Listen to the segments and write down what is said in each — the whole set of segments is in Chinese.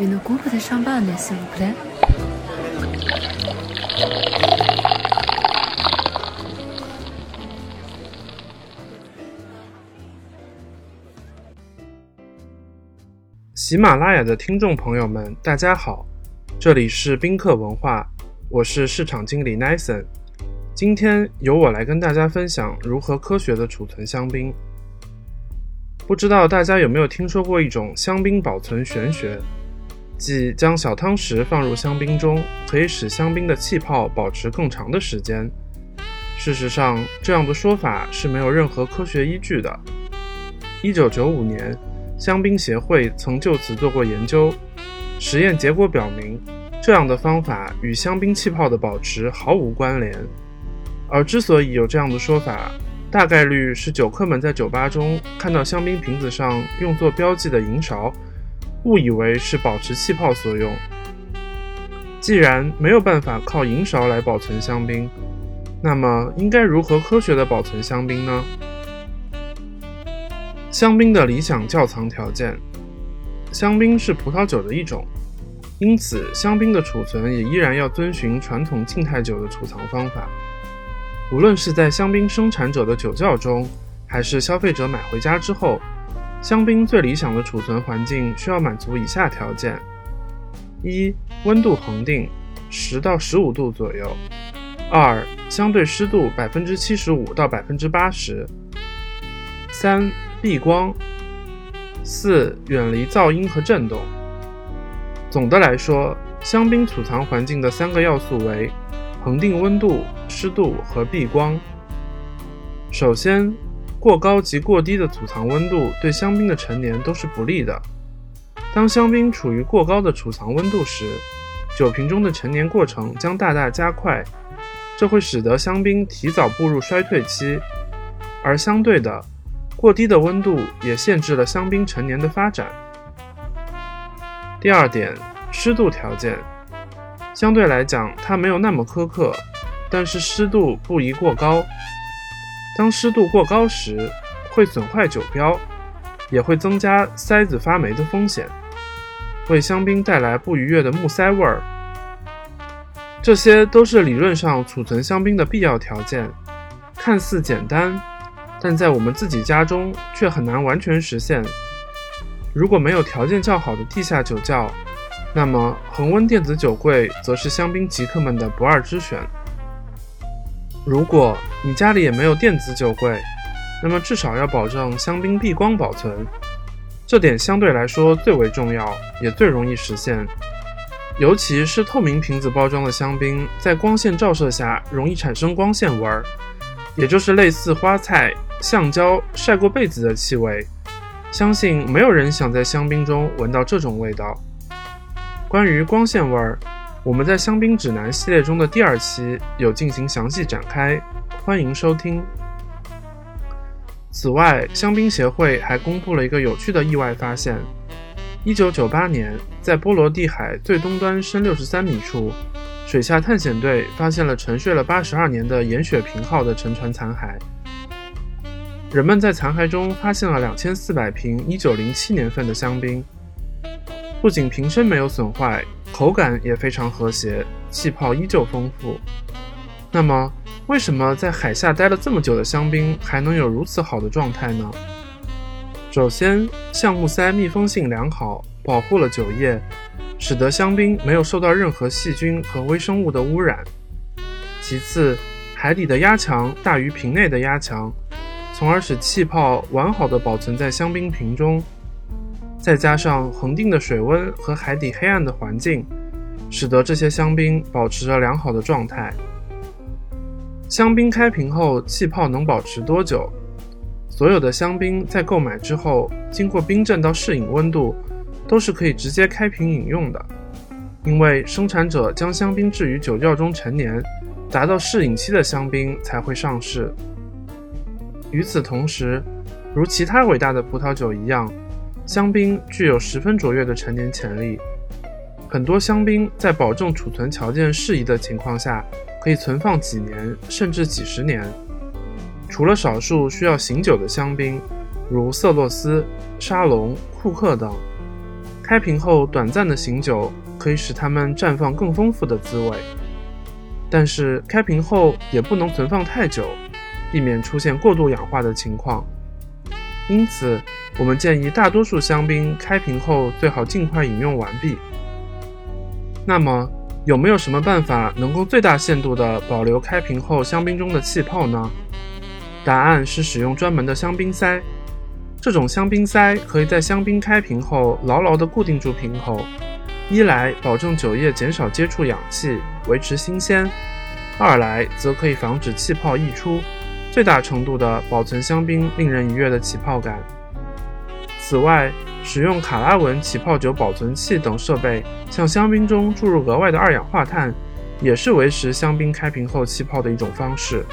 Une coupe de champagne, s'il vous plaît. 喜马拉雅的听众朋友们，大家好，这里是宾客文化，我是市场经理 Nathan。今天由我来跟大家分享如何科学的储存香槟。不知道大家有没有听说过一种香槟保存玄学，即将小汤匙放入香槟中，可以使香槟的气泡保持更长的时间。事实上，这样的说法是没有任何科学依据的。一九九五年，香槟协会曾就此做过研究，实验结果表明，这样的方法与香槟气泡的保持毫无关联。而之所以有这样的说法，大概率是酒客们在酒吧中看到香槟瓶子上用作标记的银勺，误以为是保持气泡所用。既然没有办法靠银勺来保存香槟，那么应该如何科学的保存香槟呢？香槟的理想窖藏条件：香槟是葡萄酒的一种，因此香槟的储存也依然要遵循传统静态酒的储藏方法。无论是在香槟生产者的酒窖中，还是消费者买回家之后，香槟最理想的储存环境需要满足以下条件：一、温度恒定，十到十五度左右；二、相对湿度百分之七十五到百分之八十；三、避光；四、远离噪音和震动。总的来说，香槟储藏环境的三个要素为。恒定温度、湿度和避光。首先，过高及过低的储藏温度对香槟的陈年都是不利的。当香槟处于过高的储藏温度时，酒瓶中的陈年过程将大大加快，这会使得香槟提早步入衰退期。而相对的，过低的温度也限制了香槟陈年的发展。第二点，湿度条件。相对来讲，它没有那么苛刻，但是湿度不宜过高。当湿度过高时，会损坏酒标，也会增加塞子发霉的风险，为香槟带来不愉悦的木塞味儿。这些都是理论上储存香槟的必要条件，看似简单，但在我们自己家中却很难完全实现。如果没有条件较好的地下酒窖，那么，恒温电子酒柜则是香槟极客们的不二之选。如果你家里也没有电子酒柜，那么至少要保证香槟避光保存，这点相对来说最为重要，也最容易实现。尤其是透明瓶子包装的香槟，在光线照射下容易产生光线味儿，也就是类似花菜、橡胶晒过被子的气味。相信没有人想在香槟中闻到这种味道。关于光线味儿，我们在香槟指南系列中的第二期有进行详细展开，欢迎收听。此外，香槟协会还公布了一个有趣的意外发现：一九九八年，在波罗的海最东端深六十三米处，水下探险队发现了沉睡了八十二年的盐雪平号的沉船残骸。人们在残骸中发现了两千四百瓶一九零七年份的香槟。不仅瓶身没有损坏，口感也非常和谐，气泡依旧丰富。那么，为什么在海下待了这么久的香槟还能有如此好的状态呢？首先，橡木塞密封性良好，保护了酒液，使得香槟没有受到任何细菌和微生物的污染。其次，海底的压强大于瓶内的压强，从而使气泡完好的保存在香槟瓶中。再加上恒定的水温和海底黑暗的环境，使得这些香槟保持着良好的状态。香槟开瓶后气泡能保持多久？所有的香槟在购买之后，经过冰镇到适饮温度，都是可以直接开瓶饮用的。因为生产者将香槟置于酒窖中陈年，达到适饮期的香槟才会上市。与此同时，如其他伟大的葡萄酒一样。香槟具有十分卓越的陈年潜力，很多香槟在保证储存条件适宜的情况下，可以存放几年甚至几十年。除了少数需要醒酒的香槟，如色洛斯、沙龙、库克等，开瓶后短暂的醒酒可以使它们绽放更丰富的滋味，但是开瓶后也不能存放太久，避免出现过度氧化的情况。因此，我们建议大多数香槟开瓶后最好尽快饮用完毕。那么，有没有什么办法能够最大限度地保留开瓶后香槟中的气泡呢？答案是使用专门的香槟塞。这种香槟塞可以在香槟开瓶后牢牢地固定住瓶口，一来保证酒液减少接触氧气，维持新鲜；二来则可以防止气泡溢出，最大程度地保存香槟令人愉悦的起泡感。此外，使用卡拉文起泡酒保存器等设备向香槟中注入额外的二氧化碳，也是维持香槟开瓶后气泡的一种方式。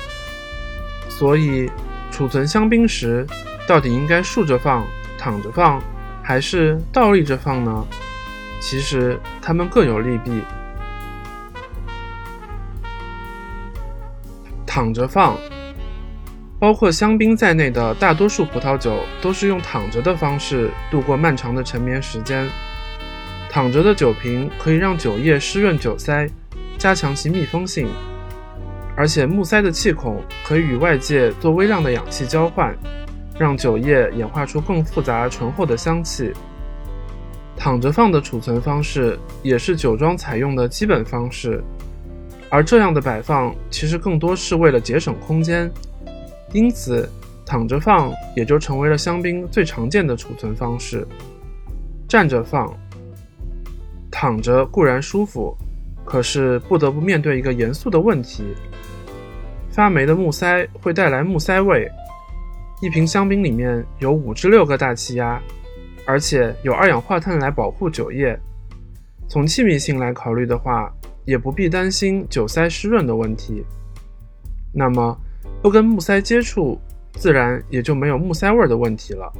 所以，储存香槟时。到底应该竖着放、躺着放，还是倒立着放呢？其实它们各有利弊。躺着放，包括香槟在内的大多数葡萄酒都是用躺着的方式度过漫长的陈眠时间。躺着的酒瓶可以让酒液湿润酒塞，加强其密封性，而且木塞的气孔可以与外界做微量的氧气交换。让酒液演化出更复杂醇厚的香气。躺着放的储存方式也是酒庄采用的基本方式，而这样的摆放其实更多是为了节省空间，因此躺着放也就成为了香槟最常见的储存方式。站着放，躺着固然舒服，可是不得不面对一个严肃的问题：发霉的木塞会带来木塞味。一瓶香槟里面有五至六个大气压，而且有二氧化碳来保护酒液。从气密性来考虑的话，也不必担心酒塞湿润的问题。那么，不跟木塞接触，自然也就没有木塞味的问题了。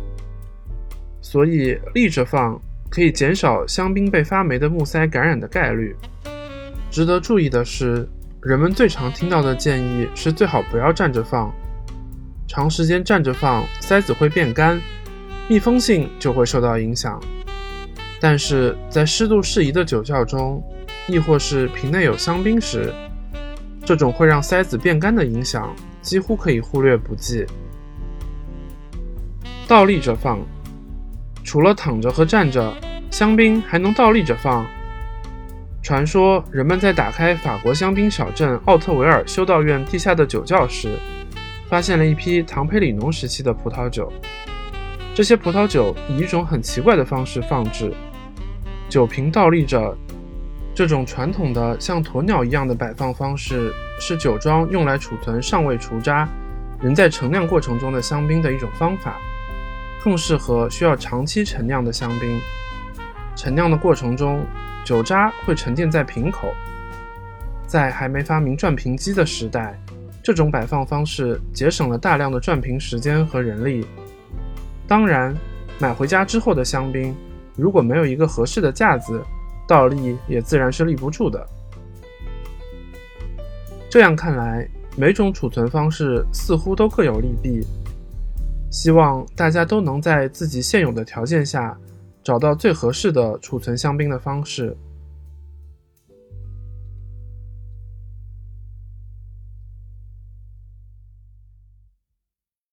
所以立着放可以减少香槟被发霉的木塞感染的概率。值得注意的是，人们最常听到的建议是最好不要站着放。长时间站着放，塞子会变干，密封性就会受到影响。但是在湿度适宜的酒窖中，亦或是瓶内有香槟时，这种会让塞子变干的影响几乎可以忽略不计。倒立着放，除了躺着和站着，香槟还能倒立着放。传说人们在打开法国香槟小镇奥特维尔修道院地下的酒窖时。发现了一批唐培里农时期的葡萄酒，这些葡萄酒以一种很奇怪的方式放置，酒瓶倒立着。这种传统的像鸵鸟一样的摆放方式，是酒庄用来储存尚未除渣、仍在陈酿过程中的香槟的一种方法，更适合需要长期陈酿的香槟。陈酿的过程中，酒渣会沉淀在瓶口，在还没发明转瓶机的时代。这种摆放方式节省了大量的转瓶时间和人力。当然，买回家之后的香槟，如果没有一个合适的架子，倒立也自然是立不住的。这样看来，每种储存方式似乎都各有利弊。希望大家都能在自己现有的条件下，找到最合适的储存香槟的方式。